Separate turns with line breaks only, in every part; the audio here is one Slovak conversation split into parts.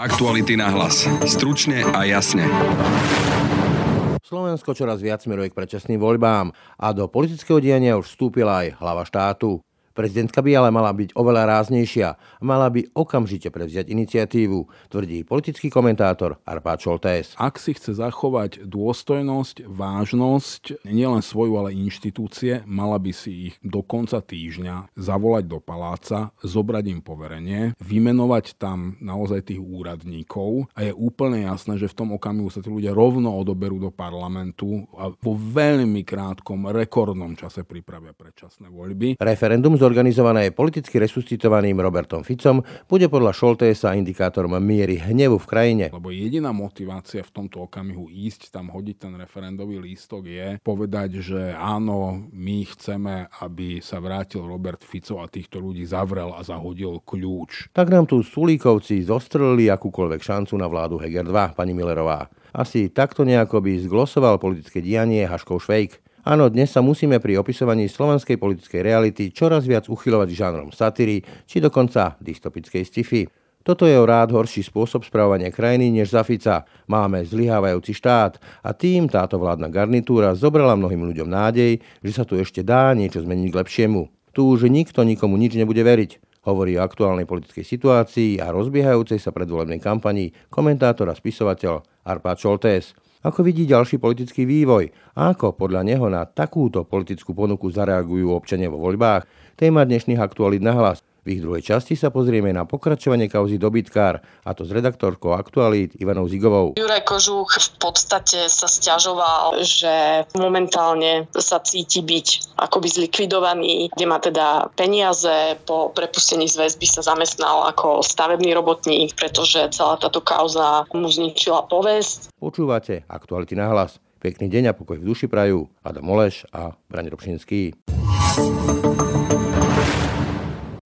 Aktuality na hlas. Stručne a jasne.
Slovensko čoraz viac smeruje k predčasným voľbám a do politického diania už vstúpila aj hlava štátu. Prezidentka by ale mala byť oveľa ráznejšia a mala by okamžite prevziať iniciatívu, tvrdí politický komentátor Arpád Šoltés.
Ak si chce zachovať dôstojnosť, vážnosť, nielen svoju, ale inštitúcie, mala by si ich do konca týždňa zavolať do paláca, zobrať im poverenie, vymenovať tam naozaj tých úradníkov a je úplne jasné, že v tom okamihu sa tí ľudia rovno odoberú do parlamentu a vo veľmi krátkom, rekordnom čase pripravia predčasné voľby.
Referendum zorganizované politicky resuscitovaným Robertom Ficom, bude podľa Šoltésa indikátorom miery hnevu v krajine.
Lebo jediná motivácia v tomto okamihu ísť tam hodiť ten referendový lístok je povedať, že áno, my chceme, aby sa vrátil Robert Fico a týchto ľudí zavrel a zahodil kľúč.
Tak nám tu Sulíkovci zostrelili akúkoľvek šancu na vládu Heger 2, pani Millerová. Asi takto nejako by zglosoval politické dianie Haškov Švejk. Áno, dnes sa musíme pri opisovaní slovenskej politickej reality čoraz viac uchylovať žánrom satíry, či dokonca dystopickej sci-fi. Toto je o rád horší spôsob správania krajiny než za Fica. Máme zlyhávajúci štát a tým táto vládna garnitúra zobrala mnohým ľuďom nádej, že sa tu ešte dá niečo zmeniť k lepšiemu. Tu už nikto nikomu nič nebude veriť. Hovorí o aktuálnej politickej situácii a rozbiehajúcej sa predvolebnej kampanii komentátor a spisovateľ Arpad Šoltés. Ako vidí ďalší politický vývoj a ako podľa neho na takúto politickú ponuku zareagujú občania vo voľbách, téma dnešných aktualít na hlas. V ich druhej časti sa pozrieme na pokračovanie kauzy dobytkár, a to s redaktorkou Aktualít Ivanou Zigovou.
Juraj Kožuch v podstate sa stiažoval, že momentálne sa cíti byť akoby zlikvidovaný, kde má teda peniaze, po prepustení z väzby sa zamestnal ako stavebný robotník, pretože celá táto kauza mu zničila povesť.
Počúvate Aktuality na hlas. Pekný deň a pokoj v duši prajú Adam Oleš a Brani Robšinský.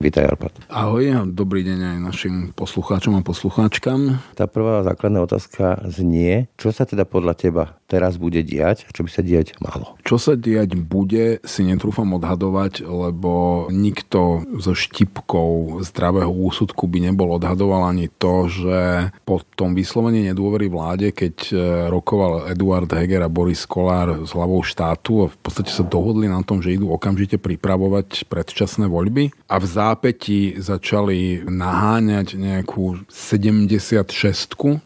Vítaj, Arpad.
Ahoj a dobrý deň aj našim poslucháčom a poslucháčkam.
Tá prvá základná otázka znie, čo sa teda podľa teba teraz bude diať čo by sa diať malo?
Čo sa diať bude, si netrúfam odhadovať, lebo nikto so štipkou zdravého úsudku by nebol odhadoval ani to, že po tom vyslovení nedôvery vláde, keď e, rokoval Eduard Heger a Boris Kolár s hlavou štátu a v podstate sa dohodli na tom, že idú okamžite pripravovať predčasné voľby a v zá zápätí začali naháňať nejakú 76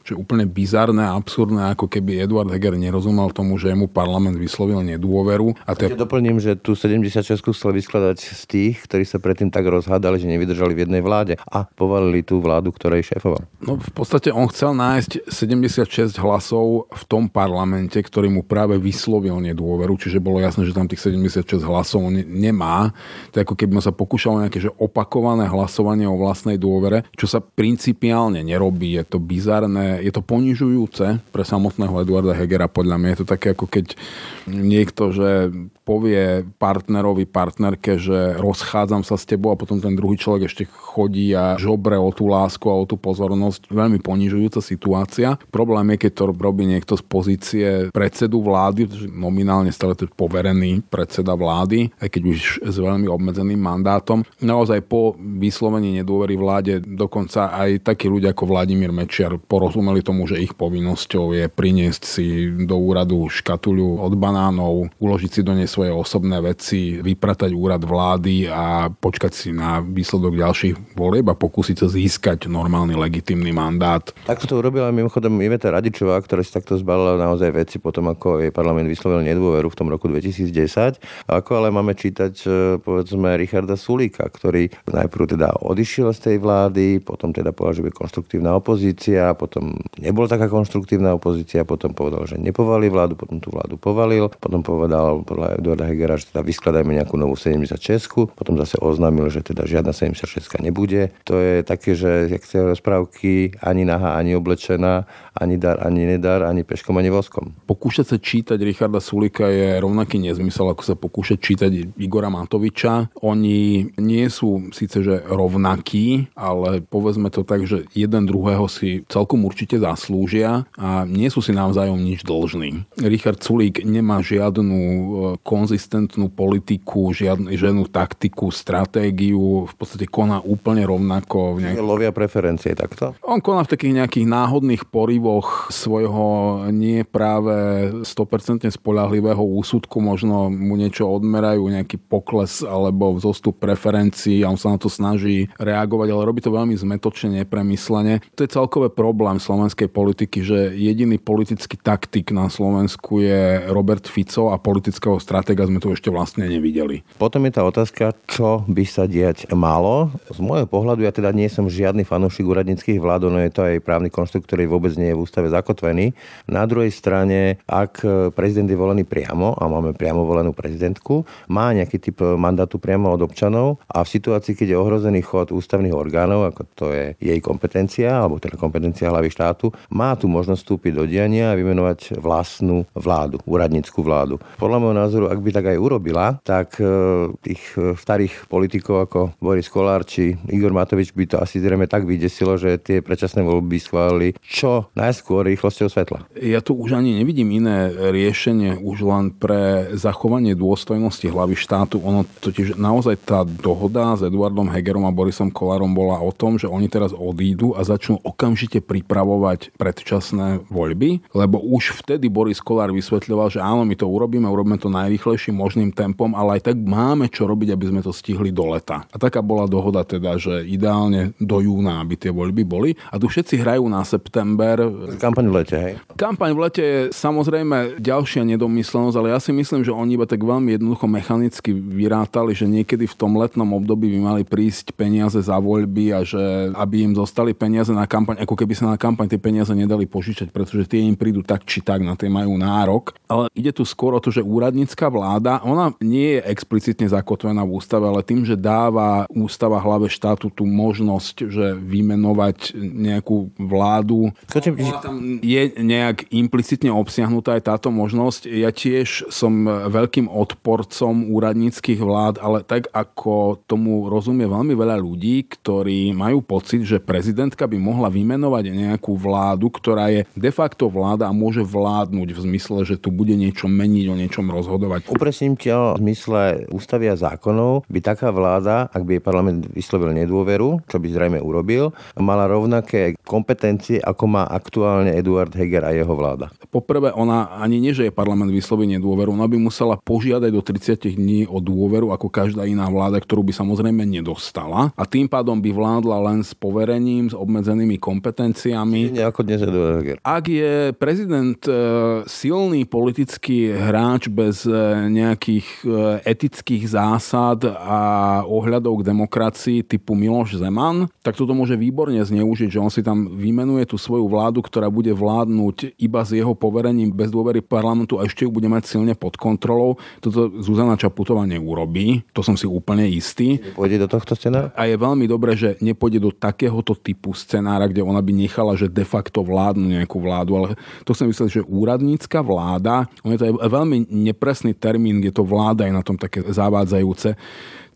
čo je úplne bizarné a absurdné, ako keby Eduard Heger nerozumel tomu, že mu parlament vyslovil nedôveru.
A te... doplním, že tu 76 chcel vyskladať z tých, ktorí sa predtým tak rozhádali, že nevydržali v jednej vláde a povalili tú vládu, ktorej šéfoval.
No v podstate on chcel nájsť 76 hlasov v tom parlamente, ktorý mu práve vyslovil nedôveru, čiže bolo jasné, že tam tých 76 hlasov ne- nemá. To ako keby sa pokúšal nejaké, že op- opakované hlasovanie o vlastnej dôvere, čo sa principiálne nerobí. Je to bizarné, je to ponižujúce pre samotného Eduarda Hegera. Podľa mňa je to také, ako keď niekto, že povie partnerovi, partnerke, že rozchádzam sa s tebou a potom ten druhý človek ešte chodí a žobre o tú lásku a o tú pozornosť. Veľmi ponižujúca situácia. Problém je, keď to robí niekto z pozície predsedu vlády, nominálne stále to poverený predseda vlády, aj keď už s veľmi obmedzeným mandátom. Naozaj po vyslovení nedôvery vláde dokonca aj takí ľudia ako Vladimír Mečiar porozumeli tomu, že ich povinnosťou je priniesť si do úradu škatuľu od banánov, uložiť si do nej svoje osobné veci, vypratať úrad vlády a počkať si na výsledok ďalších volieb a pokúsiť sa získať normálny legitimný mandát.
Takto to urobila mimochodom Iveta Radičová, ktorá si takto zbalila naozaj veci potom, ako jej parlament vyslovil nedôveru v tom roku 2010. Ako ale máme čítať e, povedzme Richarda Sulíka, ktorý najprv teda odišiel z tej vlády, potom teda povedal, že bude konstruktívna opozícia, potom nebol taká konstruktívna opozícia, potom povedal, že nepovali vládu, potom tú vládu povalil, potom povedal podľa Eduarda Hegera, že teda vyskladajme nejakú novú 76, potom zase oznámil, že teda žiadna 76 nebude. To je také, že jak tie rozprávky, ani naha, ani oblečená, ani dar, ani nedar, ani peškom, ani voskom.
Pokúšať sa čítať Richarda Sulika je rovnaký nezmysel, ako sa pokúšať čítať Igora Matoviča. Oni nie sú síce že rovnakí, ale povedzme to tak, že jeden druhého si celkom určite zaslúžia a nie sú si navzájom nič dlžní totožný. Richard Sulík nemá žiadnu e, konzistentnú politiku, žiadnu, žiadnu taktiku, stratégiu, v podstate koná úplne rovnako.
Nejak... Lovia preferencie takto?
On koná v takých nejakých náhodných porivoch svojho nie práve 100% spolahlivého úsudku, možno mu niečo odmerajú, nejaký pokles alebo vzostup preferencií a on sa na to snaží reagovať, ale robí to veľmi zmetočne, nepremyslene. To je celkové problém slovenskej politiky, že jediný politický taktik na Slovensku je Robert Fico a politického stratéga sme tu ešte vlastne nevideli.
Potom je tá otázka, čo by sa diať malo. Z môjho pohľadu ja teda nie som žiadny fanúšik úradníckých vlád, no je to aj právny konštrukt, ktorý vôbec nie je v ústave zakotvený. Na druhej strane, ak prezident je volený priamo a máme priamo volenú prezidentku, má nejaký typ mandátu priamo od občanov a v situácii, keď je ohrozený chod ústavných orgánov, ako to je jej kompetencia, alebo teda kompetencia hlavy štátu, má tu možnosť vstúpiť do diania a vymenovať vlastnú vládu, úradnícku vládu. Podľa môjho názoru, ak by tak aj urobila, tak e, tých e, starých politikov ako Boris Kolár či Igor Matovič by to asi zrejme tak vydesilo, že tie predčasné voľby schválili čo najskôr rýchlosťou svetla.
Ja tu už ani nevidím iné riešenie už len pre zachovanie dôstojnosti hlavy štátu. Ono totiž naozaj tá dohoda s Eduardom Hegerom a Borisom Kolárom bola o tom, že oni teraz odídu a začnú okamžite pripravovať predčasné voľby, lebo už vtedy Boris Kolár vysvetľoval, že áno, my to urobíme, urobíme to najrýchlejším možným tempom, ale aj tak máme čo robiť, aby sme to stihli do leta. A taká bola dohoda teda, že ideálne do júna, aby tie voľby boli. A tu všetci hrajú na september.
Kampaň v lete, hej?
Kampaň v lete je samozrejme ďalšia nedomyslenosť, ale ja si myslím, že oni iba tak veľmi jednoducho mechanicky vyrátali, že niekedy v tom letnom období by mali prísť peniaze za voľby a že aby im zostali peniaze na kampaň, ako keby sa na kampaň tie peniaze nedali požičať, pretože tie im prídu tak či tak, na tie majú nárok. Ale ide tu skôr o to, že úradnícka vláda, ona nie je explicitne zakotvená v ústave, ale tým, že dáva ústava hlave štátu tú možnosť, že vymenovať nejakú vládu, tam je nejak implicitne obsiahnutá aj táto možnosť. Ja tiež som veľkým odporcom úradníckých vlád, ale tak ako tomu rozumie veľmi veľa ľudí, ktorí majú pocit, že prezidentka by mohla vymenovať nejakú vládu, ktorá je de facto vláda a môže vládnuť v zmysle, že tu bude niečo meniť, o niečom rozhodovať.
Upresním ťa v zmysle ústavy a zákonov, by taká vláda, ak by jej parlament vyslovil nedôveru, čo by zrejme urobil, mala rovnaké kompetencie, ako má aktuálne Eduard Heger a jeho vláda.
Poprvé, ona ani nie, že je parlament vysloví nedôveru, ona by musela požiadať do 30 dní o dôveru ako každá iná vláda, ktorú by samozrejme nedostala a tým pádom by vládla len s poverením, s obmedzenými kompetenciami.
Nie ako dnes
Ak je prezident silný politický hráč bez e, nejakých e, etických zásad a ohľadov k demokracii typu Miloš Zeman, tak toto môže výborne zneužiť, že on si tam vymenuje tú svoju vládu, ktorá bude vládnuť iba s jeho poverením bez dôvery parlamentu a ešte ju bude mať silne pod kontrolou. Toto Zuzana Čaputová neurobí, to som si úplne istý.
Pôjde do tohto scenára?
A je veľmi dobré, že nepôjde do takéhoto typu scenára, kde ona by nechala, že de facto vládnu nejakú vládu, ale to som myslel, že úradnícka vláda, on je to je veľmi nepresný termín, kde to vláda je na tom také zavádzajúce.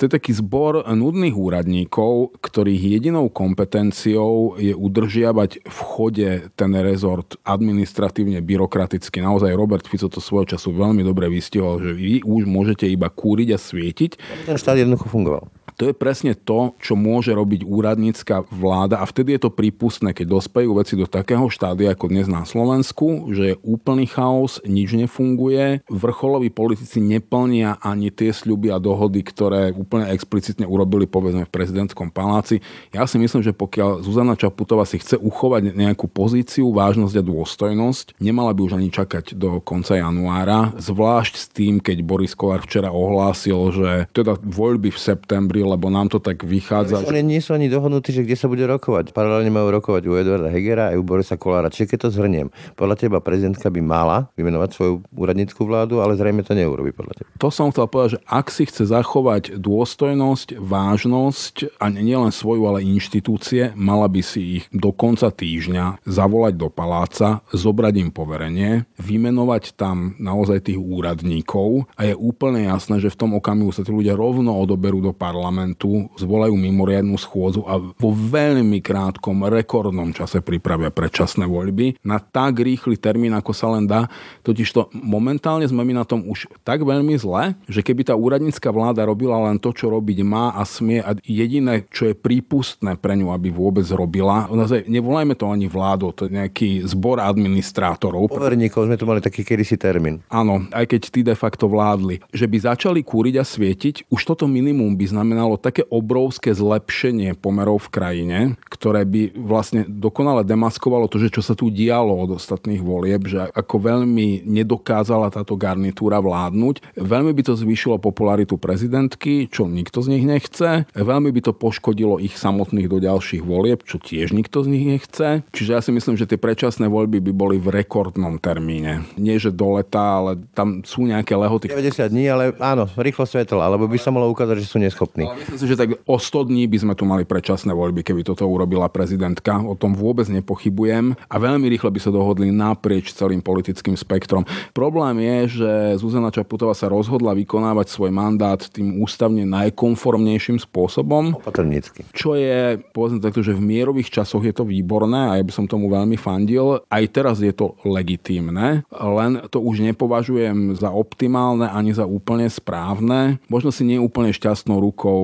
To je taký zbor nudných úradníkov, ktorých jedinou kompetenciou je udržiavať v chode ten rezort administratívne, byrokraticky. Naozaj Robert Fico to svojho času veľmi dobre vystihol, že vy už môžete iba kúriť a svietiť.
Ten štát jednoducho fungoval.
To je presne to, čo môže robiť úradnícka vláda a vtedy je to prípustné, keď dospejú veci do takého štádia ako dnes na Slovensku, že je úplný chaos, nič nefunguje, vrcholoví politici neplnia ani tie sľuby a dohody, ktoré úplne explicitne urobili povedzme v prezidentskom paláci. Ja si myslím, že pokiaľ Zuzana Čaputová si chce uchovať nejakú pozíciu, vážnosť a dôstojnosť, nemala by už ani čakať do konca januára, zvlášť s tým, keď Boris Kolár včera ohlásil, že teda voľby v septembri lebo nám to tak vychádza.
Oni nie sú ani dohodnutí, že kde sa bude rokovať. Paralelne majú rokovať u Eduarda Hegera a u Borisa Kolára. Čiže keď to zhrniem, podľa teba prezidentka by mala vymenovať svoju úradníckú vládu, ale zrejme to neurobi podľa teba.
To som chcel povedať, že ak si chce zachovať dôstojnosť, vážnosť a nielen svoju, ale inštitúcie, mala by si ich do konca týždňa zavolať do paláca, zobrať im poverenie, vymenovať tam naozaj tých úradníkov a je úplne jasné, že v tom okamihu sa tí ľudia rovno odoberú do parlamentu parlamentu zvolajú mimoriadnú schôdzu a vo veľmi krátkom, rekordnom čase pripravia predčasné voľby na tak rýchly termín, ako sa len dá. Totižto momentálne sme my na tom už tak veľmi zle, že keby tá úradnícka vláda robila len to, čo robiť má a smie a jediné, čo je prípustné pre ňu, aby vôbec robila, naozaj nevolajme to ani vládu, to je nejaký zbor administrátorov.
Poverníkov sme tu mali taký kedysi termín.
Áno, aj keď tí de facto vládli. Že by začali kúriť a svietiť, už toto minimum by znamenalo také obrovské zlepšenie pomerov v krajine, ktoré by vlastne dokonale demaskovalo to, že čo sa tu dialo od ostatných volieb, že ako veľmi nedokázala táto garnitúra vládnuť. Veľmi by to zvýšilo popularitu prezidentky, čo nikto z nich nechce. Veľmi by to poškodilo ich samotných do ďalších volieb, čo tiež nikto z nich nechce. Čiže ja si myslím, že tie predčasné voľby by boli v rekordnom termíne. Nie, že do leta, ale tam sú nejaké lehoty.
90 dní, ale áno, rýchlo svetla, alebo by sa malo ukázať, že sú neschopní.
Ale myslím si, že tak o 100 dní by sme tu mali predčasné voľby, keby toto urobila prezidentka. O tom vôbec nepochybujem. A veľmi rýchle by sa dohodli naprieč celým politickým spektrom. Problém je, že Zuzana Čaputová sa rozhodla vykonávať svoj mandát tým ústavne najkonformnejším spôsobom.
Opatrnícky.
Čo je, povedzme takto, že v mierových časoch je to výborné a ja by som tomu veľmi fandil. Aj teraz je to legitímne, len to už nepovažujem za optimálne ani za úplne správne. Možno si nie úplne šťastnou rukou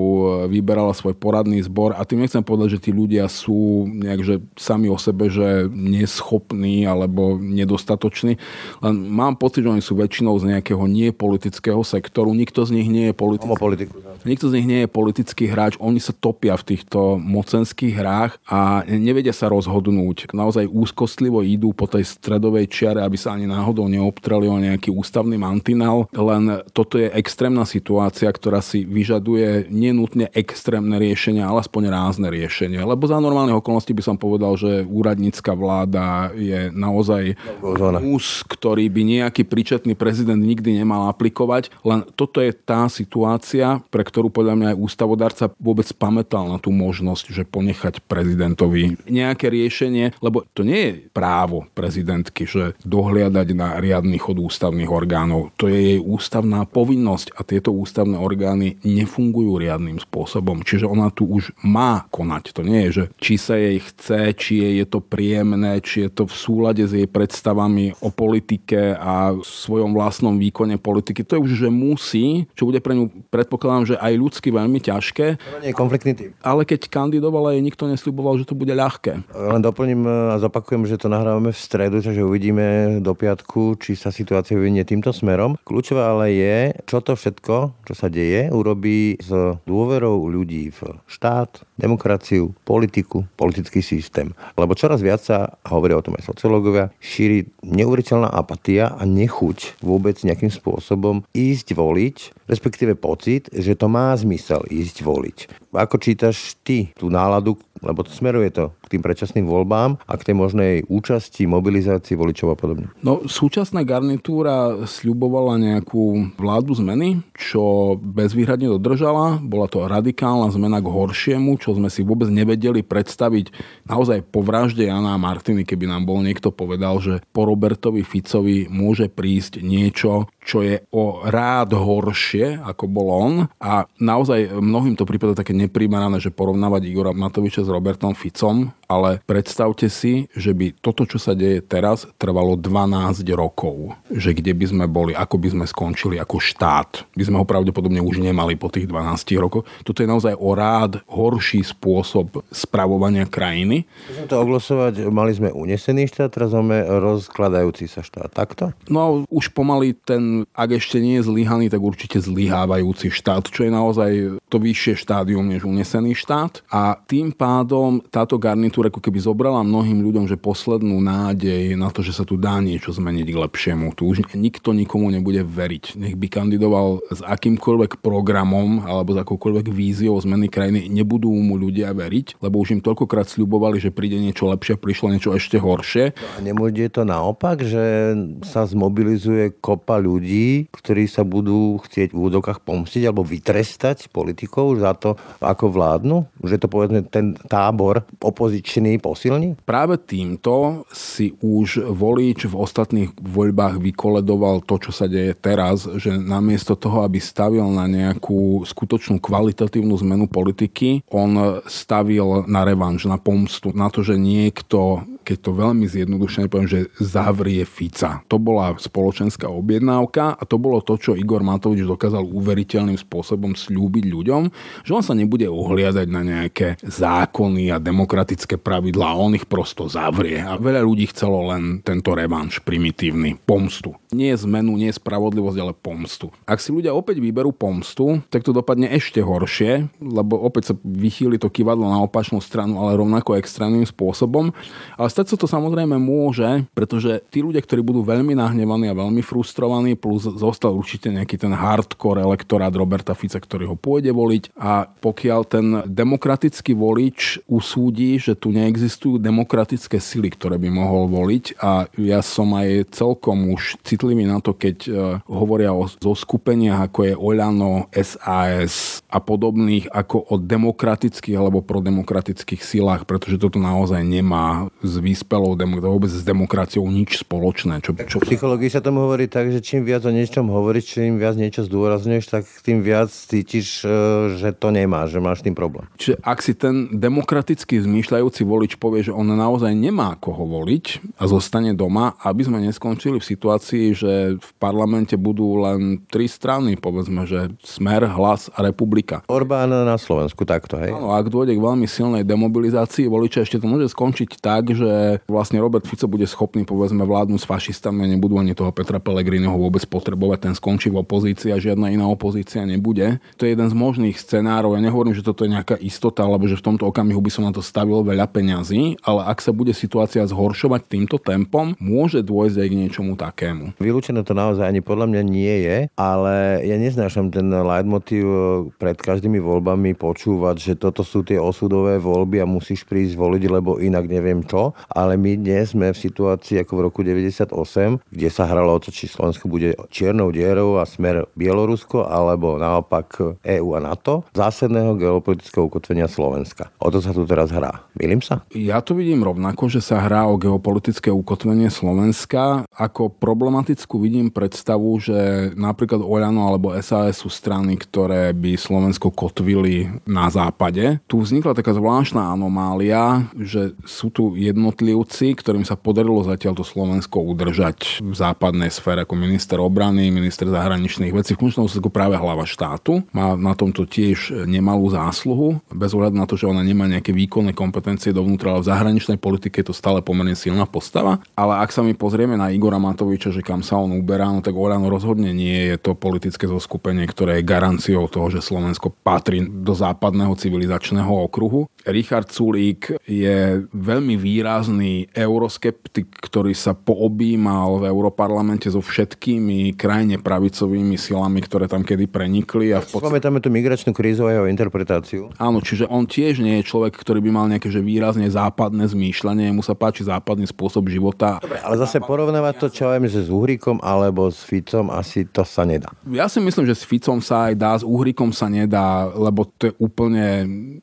vyberala svoj poradný zbor a tým nechcem povedať, že tí ľudia sú nejak, že sami o sebe, že neschopní alebo nedostatoční. Len mám pocit, že oni sú väčšinou z nejakého niepolitického sektoru. Nikto z nich nie je politický. Nikto z nich nie je politický hráč. Oni sa topia v týchto mocenských hrách a nevedia sa rozhodnúť. Naozaj úzkostlivo idú po tej stredovej čiare, aby sa ani náhodou neobtreli o nejaký ústavný mantinal. Len toto je extrémna situácia, ktorá si vyžaduje nenutne extrémne riešenia, ale aspoň rázne riešenie. Lebo za normálnych okolností by som povedal, že úradnícka vláda je naozaj ús, ktorý by nejaký príčetný prezident nikdy nemal aplikovať. Len toto je tá situácia, pre ktorú podľa mňa aj ústavodarca vôbec pamätal na tú možnosť, že ponechať prezidentovi nejaké riešenie, lebo to nie je právo prezidentky, že dohliadať na riadny chod ústavných orgánov. To je jej ústavná povinnosť a tieto ústavné orgány nefungujú riadnym spôsobom. Čiže ona tu už má konať. To nie je, že či sa jej chce, či jej je to príjemné, či je to v súlade s jej predstavami o politike a svojom vlastnom výkone politiky. To je už, že musí, čo bude pre ňu, predpokladám, že aj ľudsky veľmi ťažké.
To nie je konfliktný typ.
Ale keď kandidovala, jej nikto nesľuboval, že to bude ľahké.
Len doplním a zopakujem, že to nahrávame v stredu, takže uvidíme do piatku, či sa situácia vyvinie týmto smerom. Kľúčové ale je, čo to všetko, čo sa deje, urobí s dôverou ľudí v štát, demokraciu, politiku, politický systém. Lebo čoraz viac sa, hovoria o tom aj sociológovia, šíri neuveriteľná apatia a nechuť vôbec nejakým spôsobom ísť voliť, respektíve pocit, že to má zmysel ísť voliť. Ako čítaš ty tú náladu, lebo to smeruje to k tým predčasným voľbám a k tej možnej účasti, mobilizácii voličov a podobne.
No, súčasná garnitúra sľubovala nejakú vládu zmeny, čo bezvýhradne dodržala. Bola to radikálna zmena k horšiemu, čo sme si vôbec nevedeli predstaviť naozaj po vražde Jana a Martiny, keby nám bol niekto povedal, že po Robertovi Ficovi môže prísť niečo, čo je o rád horšie, ako bol on. A naozaj mnohým to prípada také neprimerané, že porovnávať Igora Matoviča s Robertom Ficom, ale predstavte si, že by toto, čo sa deje teraz, trvalo 12 rokov. Že kde by sme boli, ako by sme skončili ako štát. By sme ho pravdepodobne už nemali po tých 12 rokoch. Toto je naozaj o rád horší spôsob spravovania krajiny.
Chcem to oglosovať, mali sme unesený štát, teraz máme rozkladajúci sa štát. Takto?
No už pomaly ten, ak ešte nie je zlyhaný, tak určite zlyhávajúci štát, čo je naozaj to vyššie štádium než unesený štát. A tým pádom táto garnitúra ako keby zobrala mnohým ľuďom, že poslednú nádej na to, že sa tu dá niečo zmeniť k lepšiemu. Tu už nikto nikomu nebude veriť. Nech by kandidoval s akýmkoľvek programom alebo s akoukoľvek víziou zmeny krajiny, nebudú mu ľudia veriť, lebo už im toľkokrát sľubovali, že príde niečo lepšie, prišlo niečo ešte horšie.
A nebude to naopak, že sa zmobilizuje kopa ľudí, ktorí sa budú chcieť v údokách pomstiť alebo vytrestať politikov za to, ako vládnu? Že to povedzme ten tábor opozičný posilní?
Práve týmto si už volič v ostatných voľbách vykoledoval to, čo sa deje teraz, že namiesto toho, aby stavil na nejakú skutočnú kvalitatívnu zmenu politiky, on stavil na revanš, na pomstu, na to, že niekto, keď to veľmi zjednodušene poviem, že zavrie Fica. To bola spoločenská objednávka a to bolo to, čo Igor Matovič dokázal uveriteľným spôsobom slúbiť ľuďom, že on sa nebude ohliadať na nejaké zákony a demokratické pravidlá, on ich prosto zavrie. A veľa ľudí chcelo len tento revanš primitívny, pomstu. Nie zmenu, nie spravodlivosť, ale pomstu. Ak si ľudia opäť vyberú pomstu, tak to dopadne ešte horšie, lebo opäť sa vychýli to kývadlo na opačnú stranu, ale rovnako extrémnym spôsobom. Ale stať sa to samozrejme môže, pretože tí ľudia, ktorí budú veľmi nahnevaní a veľmi frustrovaní, plus zostal určite nejaký ten hardcore elektorát Roberta Fica, ktorý ho pôjde voliť a pokiaľ ten demokratický volič usúdi, že tu neexistujú demokratické sily, ktoré by mohol voliť a ja som aj celkom už citlivý na to, keď uh, hovoria o zoskupeniach ako je Oľano, SAS a podobných ako o demokratických alebo prodemokratických silách, pretože toto naozaj nemá s vyspelou vôbec s demokraciou nič spoločné. Čo,
čo... V psychológii sa tomu hovorí tak, že čím viac o niečom hovoríš, čím viac niečo zdôrazňuješ, tak tým viac cítiš, e, že to nemá, že máš tým problém.
Čiže ak si ten demokraticky zmýšľajúci volič povie, že on naozaj nemá koho voliť a zostane doma, aby sme neskončili v situácii, že v parlamente budú len tri strany, povedzme, že Smer, Hlas a Republika.
Orbán na Slovensku takto, hej?
Áno, ak dôjde k veľmi silnej demobilizácii voliča, ešte to môže skončiť tak, že vlastne Robert Fico bude schopný, povedzme, vládnuť s fašistami a nebudú ani toho Petra Pellegriniho vôbec potrebovať, ten skončí v opozícii a žiadna iná opozícia nebude. To je jeden z možných scenárov. Ja nehovorím, že toto je nejaká istota, alebo že v tomto okamihu by som na to stavil veľa peňazí, ale ak sa bude situácia zhoršovať týmto tempom, môže dôjsť aj k niečomu takému.
Vylúčené to naozaj ani podľa mňa nie je, ale ja neznášam ten leitmotiv eh, pred každými voľbami počúvať, že toto sú tie osudové voľby a musíš prísť voliť, lebo inak neviem čo. Ale my dnes sme v situácii ako v roku 98, kde sa hralo o to, či Slovensko bude čiernou dierou a smer Bielorusko, alebo naopak EU a NATO, zásadného geopolitického ukotvenia Slovenska. O to sa tu teraz hrá. Milím sa?
Ja to vidím rovnako, že sa hrá o geopolitické ukotvenie Slovenska. Ako problematickú vidím predstavu, že napríklad Oľano alebo SAS sú strany, ktoré by Slovensko kotvili na západe. Tu vznikla taká zvláštna anomália, že sú tu jednotlivci, ktorým sa podarilo zatiaľ to Slovensko udržať v západnej sfére ako minister obrany, minister zahraničných vecí, v končnom ako práve hlava štátu. Má na tomto tiež nemalú zásluhu, bez ohľadu na to, že ona nemá nejaké výkonné kompetencie dovnútra, ale v zahraničnej politike je to stále pomerne silná postava. Ale ak sa mi pozrieme na Igora Matoviča, že kam sa on uberá, no tak Oľano rozhodne nie je to politické zoskupenie, ktoré je garanciou toho, že Slovensko patrí do západného civilizačného okruhu. Richard Sulík je veľmi výrazný euroskeptik, ktorý sa poobímal v Europarlamente so všetkými krajine pravicovými silami, ktoré tam kedy prenikli. A v
podstate... Pamätáme tú migračnú krízu a jeho interpretáciu.
Áno, čiže on tiež nie je človek, ktorý by mal nejaké že výrazne západné zmýšľanie, mu sa páči západný spôsob života.
Dobre, ale zase porovnávať to, čo aj s Uhrikom alebo s Ficom, asi to sa nedá.
Ja si myslím, že s Ficom sa aj dá, s Uhrikom sa nedá, lebo to je úplne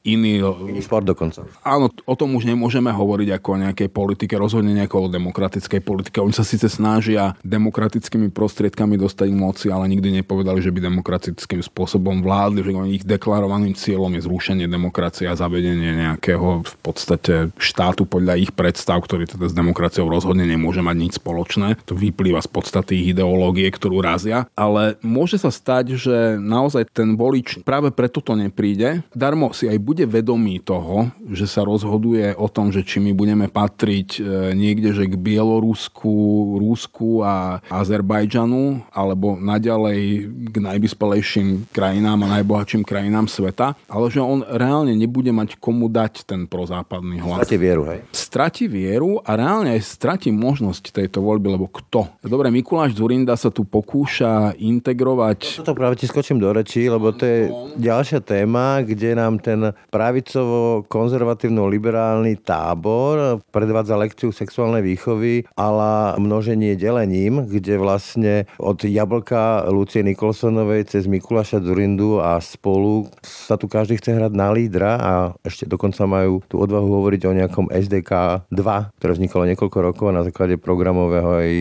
iný...
Iný šport dokonca.
Áno, o tom už nemôžeme hovoriť ako o nejakej politike, rozhodne nejako o demokratickej politike. Oni sa síce snažia demokratickými prostriedkami dostať moci, ale nikdy nepovedali, že by demokratickým spôsobom vládli, že ich deklarovaným cieľom je zrušenie demokracie a zavedenie nejakého v podstate štátu podľa ich predstav, ktorý teda s demokraciou rozhodne nemôže mať nič spoločné. To vyplýva z podstaty ich ideológie, ktorú razia. Ale môže sa stať, že naozaj ten volič práve preto to nepríde. Darmo si aj bude vedomý toho, že sa rozhoduje o tom, že či my budeme patriť e, niekde, že k Bielorusku, Rusku a Azerbajdžanu, alebo naďalej k najvyspelejším krajinám a najbohatším krajinám sveta, ale že on reálne nebude mať komu dať ten prozápadný hlas.
Stratí vieru, hej?
Stratí vieru a reálne aj stratí možnosť tejto voľby, lebo kto? Dobre, Mikuláš Zurinda sa tu pokúša integrovať...
Toto práve ti skočím do rečí, lebo to je ďalšia téma, kde nám ten pravicovo-konzervatívno-liberálny tábor predvádza lekciu sexuálnej výchovy ale množenie delením, kde vlastne od Jablka Lucie Nikolsonovej cez Mikuláša Zurindu a spolu sa tu každý chce hrať na lídra a ešte dokonca majú tú odvahu hovoriť o nejakom SDK 2, ktoré vzniklo niekoľko rokov na základe programového aj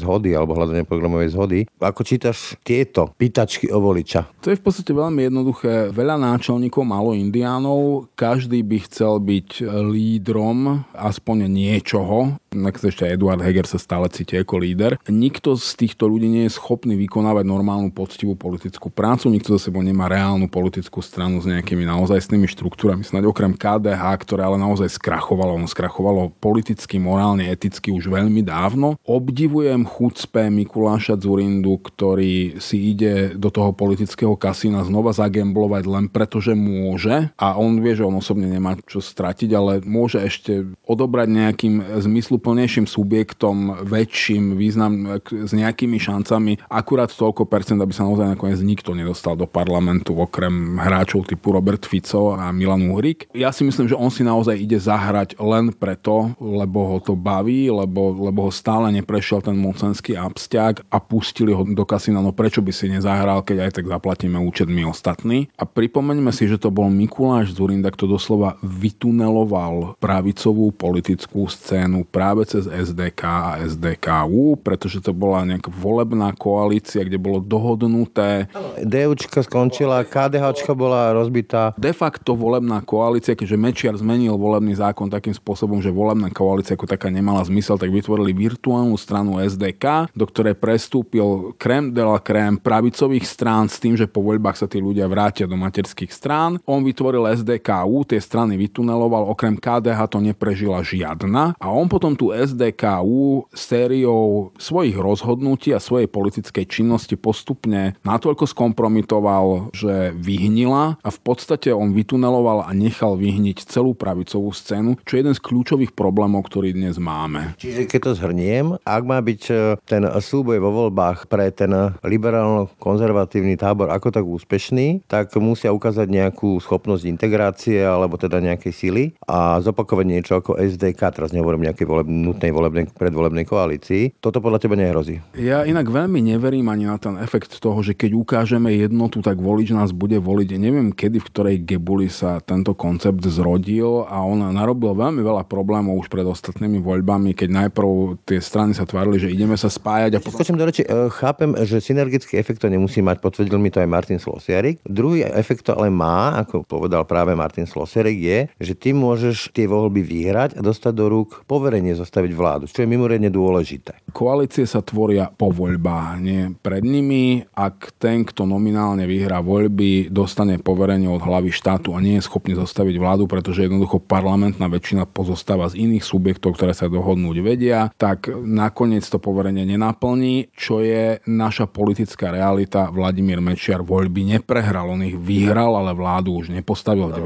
zhody alebo hľadania programovej zhody. Ako čítaš tieto pýtačky o voliča?
To je v podstate veľmi jednoduché. Veľa náčelníkov, málo indiánov. Každý by chcel byť lídrom aspoň niečoho. Ešte Eduard Heger sa stále cíti ako líder. Nikto z týchto ľudí nie je schopný vykonávať normálnu poctivú politickú prácu, nikto za sebou nemá reálnu politickú stranu s nejakými naozajstnými štruktúrami. Snáď okrem KDH, ktoré ale naozaj skrachovalo. Ono skrachovalo politicky, morálne, eticky už veľmi dávno. Obdivujem chucpe Mikuláša Zurindu, ktorý si ide do toho politického kasína znova zagemblovať len preto, že môže. A on vie, že on osobne nemá čo stratiť, ale môže ešte odobrať nejakým zmysluplnejším subjektom väčším význam s nejakými šancami akurát toľko percent, aby sa naozaj nakoniec nikto nedostal do parlamentu okrem hráčov typu Robert Fico a Milan Uhrik. Ja si myslím, že on si naozaj ide zahrať len preto, lebo ho to baví, lebo, lebo ho stále neprešiel ten mocenský abstiak a pustili ho do kasína. No prečo by si nezahral, keď aj tak zaplatíme účet my ostatní. A pripomeňme si, že to bol Mikuláš Zurinda, kto doslova vytuneloval pravicovú politickú scénu práve cez SDK a SDKU, pretože to bola nejaká volebná koalícia, kde bolo dohodnuté.
DUčka skončila, KDHčka bola rozbitá.
De facto volebná koalícia, keďže Mečiar zmenil volebný zákon takým spôsobom, že volebná koalícia ako taká nemala zmysel, tak vytvorili virtuálnu stranu SDK, do ktorej prestúpil krem de la krém pravicových strán s tým, že po voľbách sa tí ľudia vrátia do materských strán. On vytvoril SDKU, tie strany vytuneloval, okrem KDH to neprežila žiadna a on potom tú SDKU sériou svojich rozhodnutí a svojej politickej činnosti postupne natoľko skompromitoval, že vyhnila a v podstate on vytuneloval a nechal vyhniť celú pravicovú scénu, čo je jeden z kľúčových problémov, ktorý dnes máme.
Čiže keď to zhrniem, ak má byť e, ten súboj vo voľbách pre ten liberálno-konzervatívny tábor ako tak úspešný, tak musia ukázať nejakú schopnosť integrácie alebo teda nejakej sily a zopakovať niečo ako SDK, teraz nehovorím nejakej voleb, nutnej volebnej, predvolebnej koalícii. Toto podľa teba nehrozí?
Ja inak veľmi neverím ani na ten efekt toho, že keď ukážeme jednotu, tak volič nás bude voliť. Neviem, kedy, v ktorej gebuli sa tento koncept zrodil a on narobil veľmi veľa problémov už pred ostatnými voľbami, keď najprv tie strany sa tvárili, že ideme sa spájať a
potom... Skočím do reči, e, chápem, že synergický efekt to nemusí mať, potvrdil mi to aj Martin Slosiarik. Druhý efekt to ale má, ako povedal práve Martin Slosiarik, je, že ty môžeš tie voľby vyhrať a dostať do rúk poverenie zostaviť vládu, čo je mimoriadne dôležité.
Koalície sa tvoria po voľbách, nie pred nimi. Ak ten, kto nominálne vyhrá voľby, dostane poverenie od hlavy štátu a nie je schopný zostaviť vládu, pretože jednoducho parlamentná väčšina pozostáva z iných subjektov, ktoré sa dohodnúť vedia, tak nakoniec to poverenie nenaplní, čo je naša politická realita. Vladimír Mečiar voľby neprehral, on ich vyhral, ale vládu už nepostavil v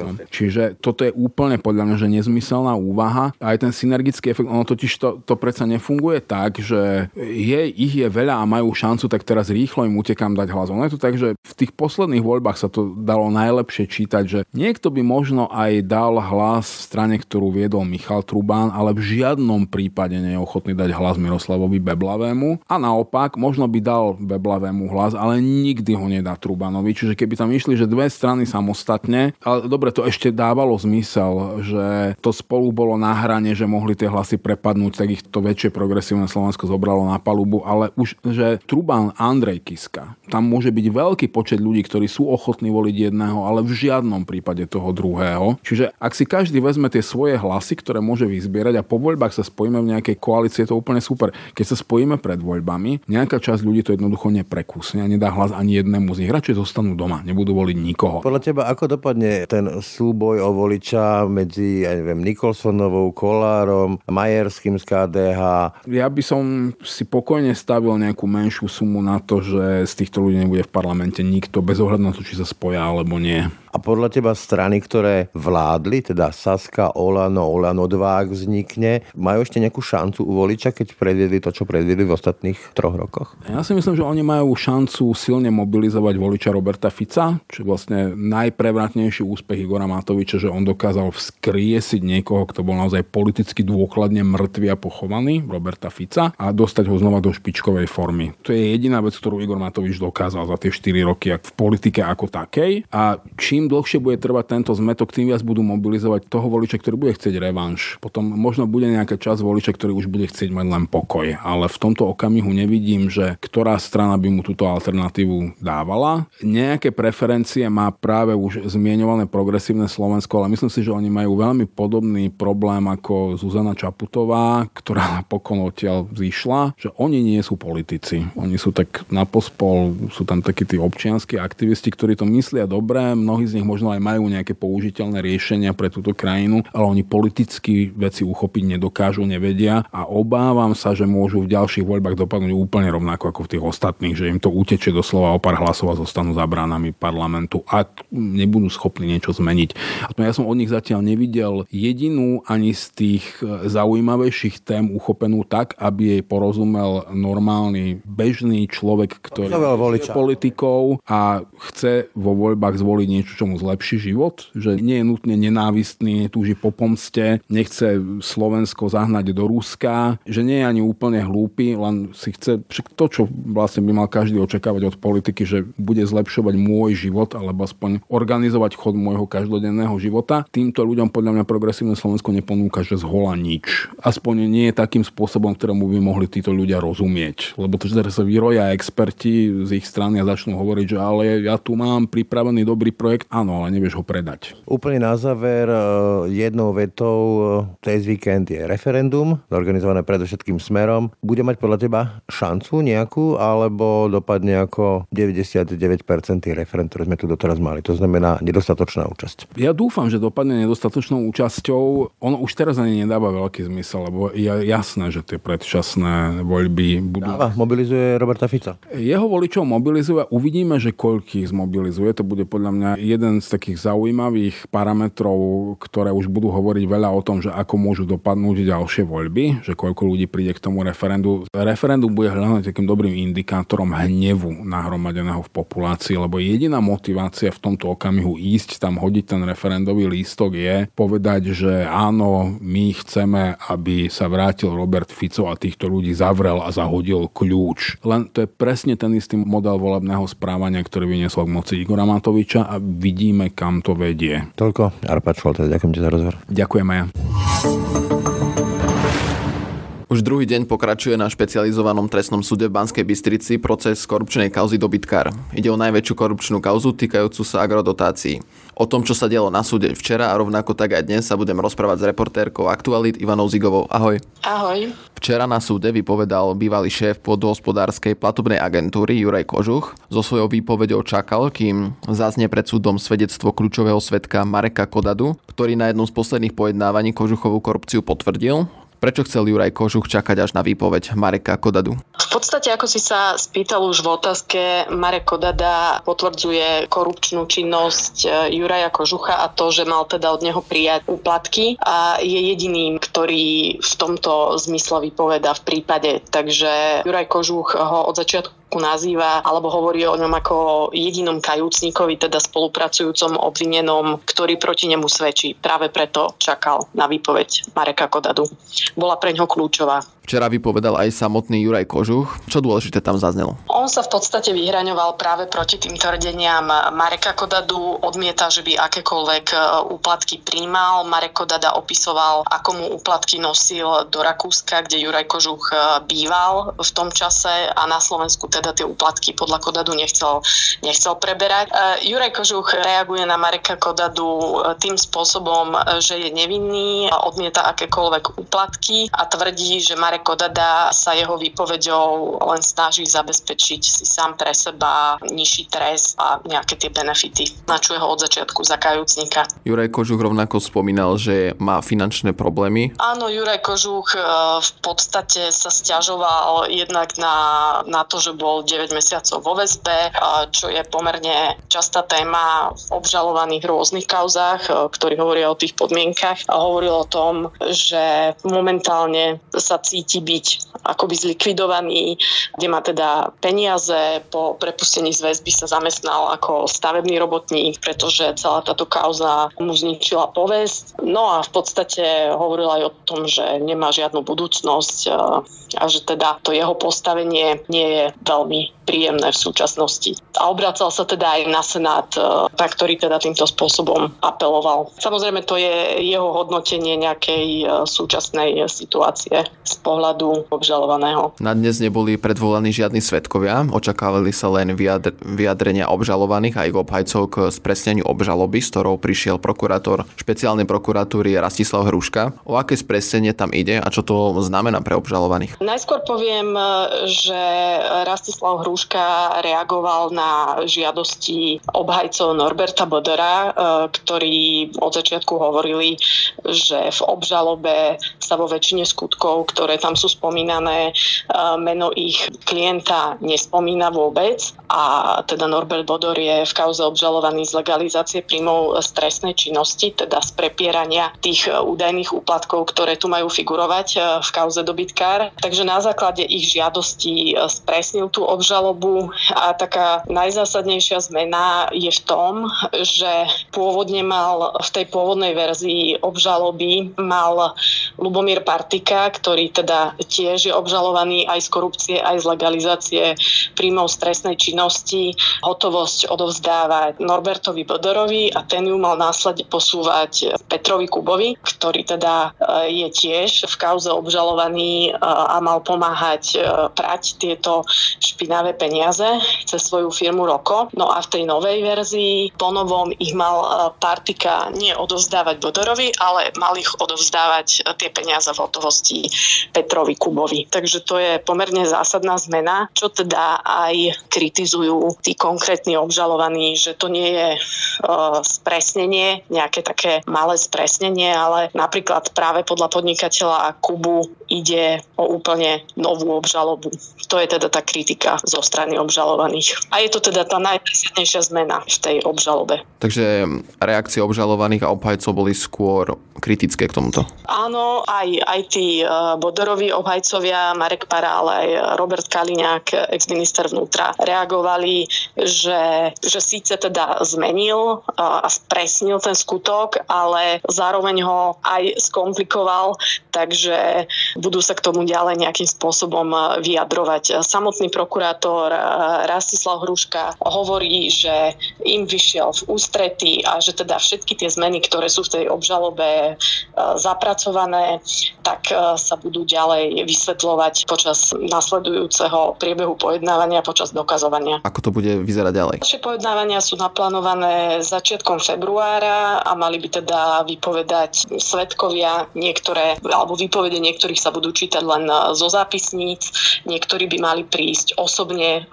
90. Čiže toto je úplne podľa mňa, že nezmyselná úvaha. Aj ten synergický efekt, ono totiž to, to predsa nefunguje tak, že je, ich je veľa a majú šancu, tak teraz rýchlo im utekám dať hlas. Ono je to tak, že v tých posledných voľbách sa to dalo najlepšie čítať, že niekto by možno aj dal hlas v strane, ktorú viedol Michal Trubán, ale v žiadnom prípade nie je ochotný dať hlas Miroslavovi Beblavému. A naopak, možno by dal Beblavému hlas, ale nikdy ho nedá Trubanovi. Čiže keby tam išli, že dve strany samostatne, ale dobre, to ešte dávalo zmysel, že to spolu bolo na hrane, že mohli tie hlasy prepadnúť, tak ich to väčšie progresívne Slovensko zobralo na palubu, ale už, že Truban Andrej Kiska, tam môže byť veľký počet ľudí, ktorí sú ochotní voliť jedného, ale v žiadnom prípade toho druhého. Čiže ak si každý vezme tie svoje hlasy, ktoré môže vyzbierať a po voľbách sa spojíme v nejakej koalícii, je to úplne super. Keď sa spojíme pred voľbami, nejaká časť ľudí to jednoducho neprekusne a nedá hlas ani jednému z nich. Radšej zostanú doma, nebudú voliť nikoho.
Podľa teba, ako dopadne ten súboj o voliča medzi, ja neviem, Nikolsonovou, Kolárom, Majerským z KDH?
Ja by som si pokojne stavil nejakú menšiu sumu na to, že z týchto ľudí nebude v parlamente nikto, bez ohľadu na to, či sa spoja alebo nie.
A podľa teba strany, ktoré vládli, teda Saska, Olano, Olano 2, ak vznikne, majú ešte nejakú šancu u voliča, keď predviedli to, čo predviedli v ostatných troch rokoch?
Ja si myslím, že oni majú šancu silne mobilizovať voliča Roberta Fica, čo je vlastne najprevratnejší úspech Igora Matoviča, že on dokázal vzkriesiť niekoho, kto bol naozaj politicky dôkladne mŕtvy a pochovaný, Roberta Fica, a dostať ho znova do špičkovej formy. To je jediná vec, ktorú Igor Matovič dokázal za tie 4 roky v politike ako takej. A čím dlhšie bude trvať tento zmetok, tým viac budú mobilizovať toho voliča, ktorý bude chcieť revanš. Potom možno bude nejaká časť voliča, ktorý už bude chcieť mať len pokoj. Ale v tomto okamihu nevidím, že ktorá strana by mu túto alternatívu dávala. Nejaké preferencie má práve už zmienované progresívne Slovensko, ale myslím si, že oni majú veľmi podobný problém ako Zuzana Čaputová, ktorá napokon odtiaľ zišla, že oni nie sú politici. Oni sú tak na pospol, sú tam takí tí občianskí aktivisti, ktorí to myslia dobre, mnohí z nich možno aj majú nejaké použiteľné riešenia pre túto krajinu, ale oni politicky veci uchopiť nedokážu, nevedia a obávam sa, že môžu v ďalších voľbách dopadnúť úplne rovnako ako v tých ostatných, že im to utečie doslova o pár hlasov a zostanú za bránami parlamentu, ak nebudú schopní niečo zmeniť. A to ja som od nich zatiaľ nevidel jedinú ani z tých e, zaujímavejších tém uchopenú tak, aby jej porozumel normálny, bežný človek, ktorý je politikou a chce vo voľbách zvoliť niečo, čo mu zlepší život, že nie je nutne nenávistný, netúži po pomste, nechce Slovensko zahnať do Ruska, že nie je ani úplne hlúpy, len si chce to, čo vlastne by mal každý očakávať od politiky, že bude zlepšovať môj život, alebo aspoň organizovať chod môjho každodenného života. Týmto ľuďom podľa mňa progresívne Slovensko neponúka, že zhola nič. Aspoň nie je takým spôsobom, ktorému by mohli títo ľudia rozumieť. Lebo to, že sa vyroja experti z ich strany a začnú hovoriť, že ale ja tu mám pripravený dobrý projekt, áno, ale nevieš ho predať.
Úplne na záver e, jednou vetou e, cez víkend je referendum, zorganizované predovšetkým smerom. Bude mať podľa teba šancu nejakú, alebo dopadne ako 99% referend, ktoré sme tu doteraz mali. To znamená nedostatočná účasť.
Ja dúfam, že dopadne nedostatočnou účasťou. Ono už teraz ani nedáva veľký zmysel, lebo je jasné, že tie predčasné voľby budú...
Dáva, mobilizuje Roberta Fica.
Jeho voličov mobilizuje. Uvidíme, že koľkých zmobilizuje. To bude podľa mňa jeden z takých zaujímavých parametrov, ktoré už budú hovoriť veľa o tom, že ako môžu dopadnúť ďalšie voľby, že koľko ľudí príde k tomu referendu. Referendum bude hľadať takým dobrým indikátorom hnevu nahromadeného v populácii, lebo jediná motivácia v tomto okamihu ísť tam hodiť ten referendový lístok je povedať, že áno, my chceme, aby sa vrátil Robert Fico a týchto ľudí zavrel a zahodil kľúč. Len to je presne ten istý model volebného správania, ktorý vyniesol k moci Igora Matoviča a vidíme, kam to vedie.
Toľko. Arpa Šoltes, ďakujem ti za rozhovor.
Ďakujem aj ja.
Už druhý deň pokračuje na špecializovanom trestnom súde v Banskej Bystrici proces korupčnej kauzy dobytkár. Ide o najväčšiu korupčnú kauzu týkajúcu sa agrodotácií. O tom, čo sa dialo na súde včera a rovnako tak aj dnes sa budem rozprávať s reportérkou Aktualit Ivanou Zigovou. Ahoj.
Ahoj.
Včera na súde vypovedal bývalý šéf podhospodárskej platobnej agentúry Juraj Kožuch. So svojou výpovedou čakal, kým zaznie pred súdom svedectvo kľúčového svetka Mareka Kodadu, ktorý na jednom z posledných pojednávaní Kožuchovú korupciu potvrdil. Prečo chcel Juraj Kožuch čakať až na výpoveď Mareka Kodadu?
V podstate, ako si sa spýtal už v otázke, Marek Kodada potvrdzuje korupčnú činnosť e, Juraja Kožucha a to, že mal teda od neho prijať úplatky a je jediným, ktorý v tomto zmysle vypoveda v prípade. Takže Juraj Kožuch ho od začiatku nazýva alebo hovorí o ňom ako jedinom kajúcnikovi, teda spolupracujúcom obvinenom, ktorý proti nemu svedčí. Práve preto čakal na výpoveď Mareka Kodadu. Bola pre ňo kľúčová.
Včera vypovedal aj samotný Juraj Kožuch. Čo dôležité tam zaznelo?
On sa v podstate vyhraňoval práve proti tým tvrdeniam Mareka Kodadu. Odmieta, že by akékoľvek e, úplatky príjmal. Marek Kodada opisoval, ako mu úplatky nosil do Rakúska, kde Juraj Kožuch e, býval v tom čase a na Slovensku teda tie úplatky podľa Kodadu nechcel, nechcel preberať. E, Juraj Kožuch reaguje na Mareka Kodadu tým spôsobom, že je nevinný, odmieta akékoľvek úplatky a tvrdí, že Marek Kodada sa jeho výpovedou len snaží zabezpečiť si sám pre seba nižší trest a nejaké tie benefity. Načuje ho od začiatku za kajúcnika.
Juraj Kožuch rovnako spomínal, že má finančné problémy.
Áno, Juraj Kožuch e, v podstate sa stiažoval jednak na, na to, že bol 9 mesiacov vo väzbe, čo je pomerne častá téma v obžalovaných rôznych kauzách, e, ktorí hovoria o tých podmienkach hovoril o tom, že momentálne sa cíti byť akoby zlikvidovaný, kde má teda peniaze, po prepustení z väzby sa zamestnal ako stavebný robotník, pretože celá táto kauza mu zničila povesť. No a v podstate hovoril aj o tom, že nemá žiadnu budúcnosť a že teda to jeho postavenie nie je veľmi príjemné v súčasnosti. A obracal sa teda aj na Senát, na ktorý teda týmto spôsobom apeloval. Samozrejme to je jeho hodnotenie nejakej súčasnej situácie z pohľadu obžalovaného.
Na dnes neboli predvolaní žiadni svetkovia, očakávali sa len vyjadr- vyjadrenia obžalovaných a ich obhajcov k spresneniu obžaloby, s ktorou prišiel prokurátor špeciálnej prokuratúry Rastislav Hruška. O aké spresnenie tam ide a čo to znamená pre obžalovaných?
Najskôr poviem, že Rastislav Hruška reagoval na žiadosti obhajcov Norberta Bodora, ktorí od začiatku hovorili, že v obžalobe sa vo väčšine skutkov, ktoré tam sú spomínané, meno ich klienta nespomína vôbec a teda Norbert Bodor je v kauze obžalovaný z legalizácie príjmov z trestnej činnosti, teda z prepierania tých údajných úplatkov, ktoré tu majú figurovať v kauze dobytkár. Takže na základe ich žiadostí spresnil tú obžalobu a taká najzásadnejšia zmena je v tom, že pôvodne mal v tej pôvodnej verzii obžaloby mal Lubomír Partika, ktorý teda tiež je obžalovaný aj z korupcie, aj z legalizácie príjmov z trestnej činnosti, hotovosť odovzdávať Norbertovi Bodorovi a ten ju mal následne posúvať Petrovi Kubovi, ktorý teda e, je tiež v kauze obžalovaný e, a mal pomáhať e, prať tieto špinavé peniaze cez svoju firmu Roko. No a v tej novej verzii ponovom ich mal Partika nie odovzdávať Bodorovi, ale mal ich odovzdávať tie peniaze v hotovosti Petrovi Kubovi. Takže to je pomerne zásadná zmena, čo teda aj kritizujú tí konkrétni obžalovaní, že to nie je uh, spresnenie, nejaké také malé spresnenie, ale napríklad práve podľa podnikateľa Kubu ide o úplne novú obžalobu. To je teda tá kritika zo strany obžalovaných. A je to teda tá najzásadnejšia zmena v tej obžalobe.
Takže reakcie obžalovaných a obhajcov boli skôr kritické k tomuto.
Áno, aj, aj tí uh, Bodoroví obhajcovia, Marek Parál, aj Robert Kaliňák, ex-minister vnútra, reagovali, že, že síce teda zmenil uh, a spresnil ten skutok, ale zároveň ho aj skomplikoval, takže budú sa k tomu ďalej nejakým spôsobom vyjadrovať. Samotný prokurátor Rastislav Hruška hovorí, že im vyšiel v ústretí a že teda všetky tie zmeny, ktoré sú v tej obžalobe zapracované, tak sa budú ďalej vysvetľovať počas nasledujúceho priebehu pojednávania, počas dokazovania.
Ako to bude vyzerať ďalej?
Naše pojednávania sú naplánované začiatkom februára a mali by teda vypovedať svetkovia niektoré, alebo výpovede niektorých sa budú čítať len zo zápisníc, niektorí by mali prísť osobne e,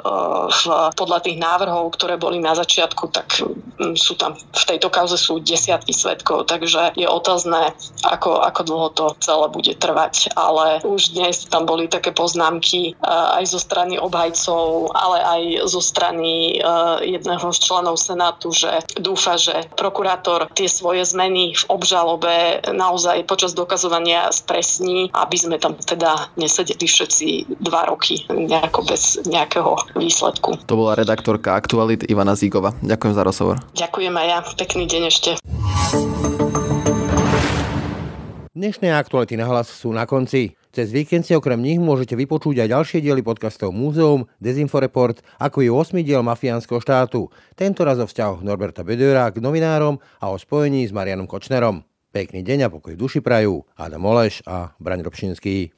v, podľa tých návrhov, ktoré boli na začiatku, tak sú tam v tejto kauze sú desiatky svetkov, takže je otázne, ako, ako dlho to celé bude trvať. Ale už dnes tam boli také poznámky e, aj zo strany obhajcov, ale aj zo strany jedného z členov Senátu, že dúfa, že prokurátor tie svoje zmeny v obžalobe naozaj počas dokazovania spresní, aby sme tam teda nesedeli všetci dva roky nejako bez nejakého výsledku.
To bola redaktorka Aktualit Ivana Zígova. Ďakujem za rozhovor.
Ďakujem aj ja. Pekný deň ešte.
Dnešné aktuality na hlas sú na konci. Cez víkend si okrem nich môžete vypočuť aj ďalšie diely podcastov Múzeum, Dezinforeport, ako je 8. diel Mafiánskeho štátu. Tento raz o vzťahoch Norberta Bedera k novinárom a o spojení s Marianom Kočnerom. Pekný deň a pokoj duši prajú Adam Oleš a Braň Robšinský.